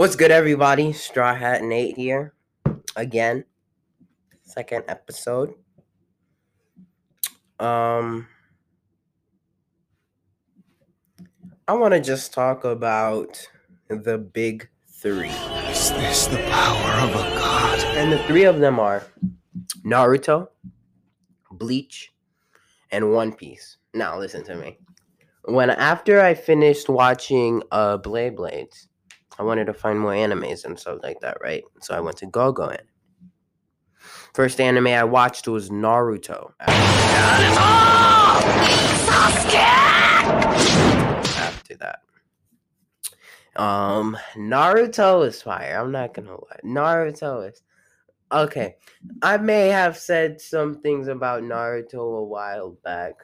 What's good, everybody? Straw Hat Nate here again. Second episode. Um, I want to just talk about the big three. Is this the power of a god? And the three of them are Naruto, Bleach, and One Piece. Now, listen to me. When after I finished watching uh Blade Blades, I wanted to find more animes and stuff like that, right? So I went to GoGo Anime. First anime I watched was Naruto. After that. Um Naruto is fire. I'm not gonna lie. Naruto is okay. I may have said some things about Naruto a while back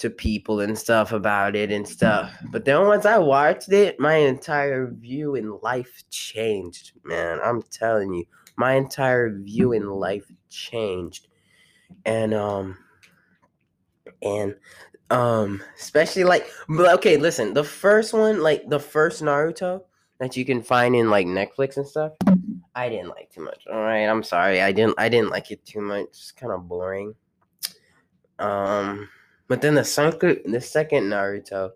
to people and stuff about it and stuff. But then once I watched it, my entire view in life changed, man. I'm telling you, my entire view in life changed. And um and um especially like but okay, listen, the first one, like the first Naruto that you can find in like Netflix and stuff, I didn't like too much. All right, I'm sorry. I didn't I didn't like it too much. It's kind of boring. Um but then the second, the second Naruto,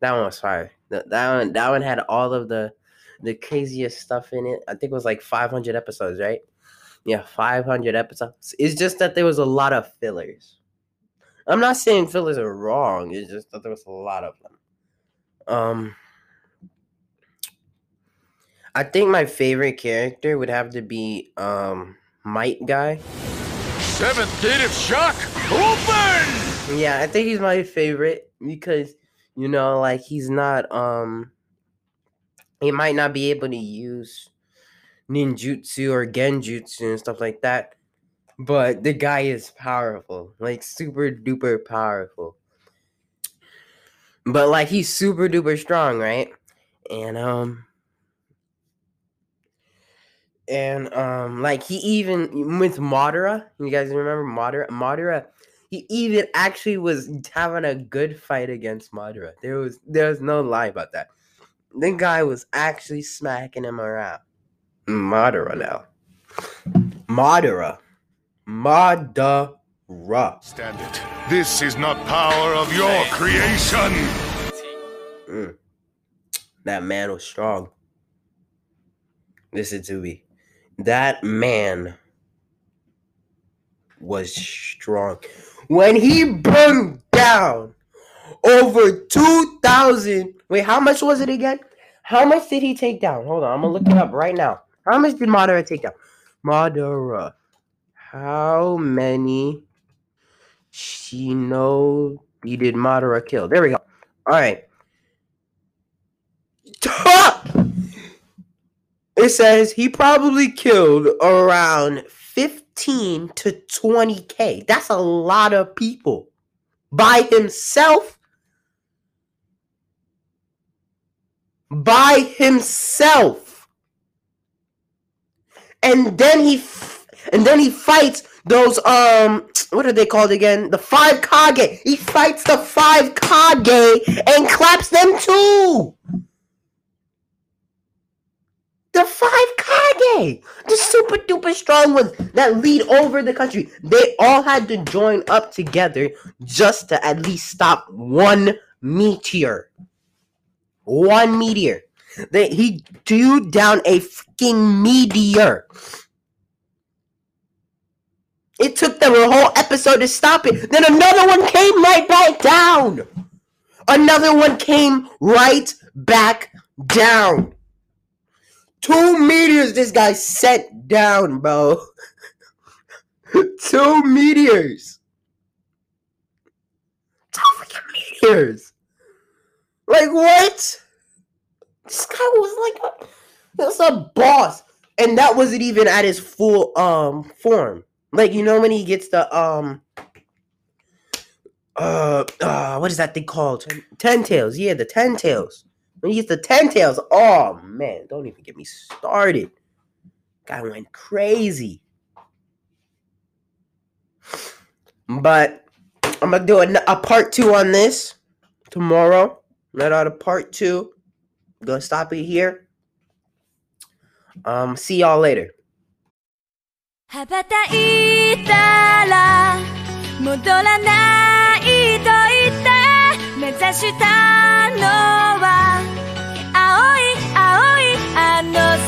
that one was fire. That, that one, that one had all of the, the craziest stuff in it. I think it was like 500 episodes, right? Yeah, 500 episodes. It's just that there was a lot of fillers. I'm not saying fillers are wrong. It's just that there was a lot of them. Um, I think my favorite character would have to be um Might Guy. Seventh gate of shock, open! Yeah, I think he's my favorite because you know, like he's not um he might not be able to use ninjutsu or genjutsu and stuff like that. But the guy is powerful. Like super duper powerful. But like he's super duper strong, right? And um and um like he even with Madara, you guys remember Madara? Madara he even actually was having a good fight against Madara. There was there was no lie about that. The guy was actually smacking him around. Madara now. Madara. Madara. Stand it. This is not power of your creation. Mm. That man was strong. Listen to me. That man was strong. When he burned down over 2,000. Wait, how much was it again? How much did he take down? Hold on, I'm gonna look it up right now. How much did Madara take down? Madara. How many Shinobi did Madara kill? There we go. Alright. It says he probably killed around 15 to 20k. That's a lot of people by himself. By himself. And then he f- and then he fights those um what are they called again? The five Kage. He fights the five Kage and claps them too. The five Kage, the super duper strong ones that lead over the country, they all had to join up together just to at least stop one meteor. One meteor. They he threw down a freaking meteor. It took them a whole episode to stop it. Then another one came right back down. Another one came right back down. Two meteors this guy set down, bro. Two meteors. Two freaking meteors. Like what? This guy was like a, that's a boss. And that wasn't even at his full um form. Like you know when he gets the um uh uh what is that thing called? Ten tails. Yeah, the ten tails. When he gets the ten tails, oh man, don't even get me started. Guy went crazy. But I'm gonna do a, a part two on this tomorrow. Let out a part two. gonna stop it here. Um, see y'all later. 羽ばたいたら戻らないと言って 目指したのは青い青いあの空。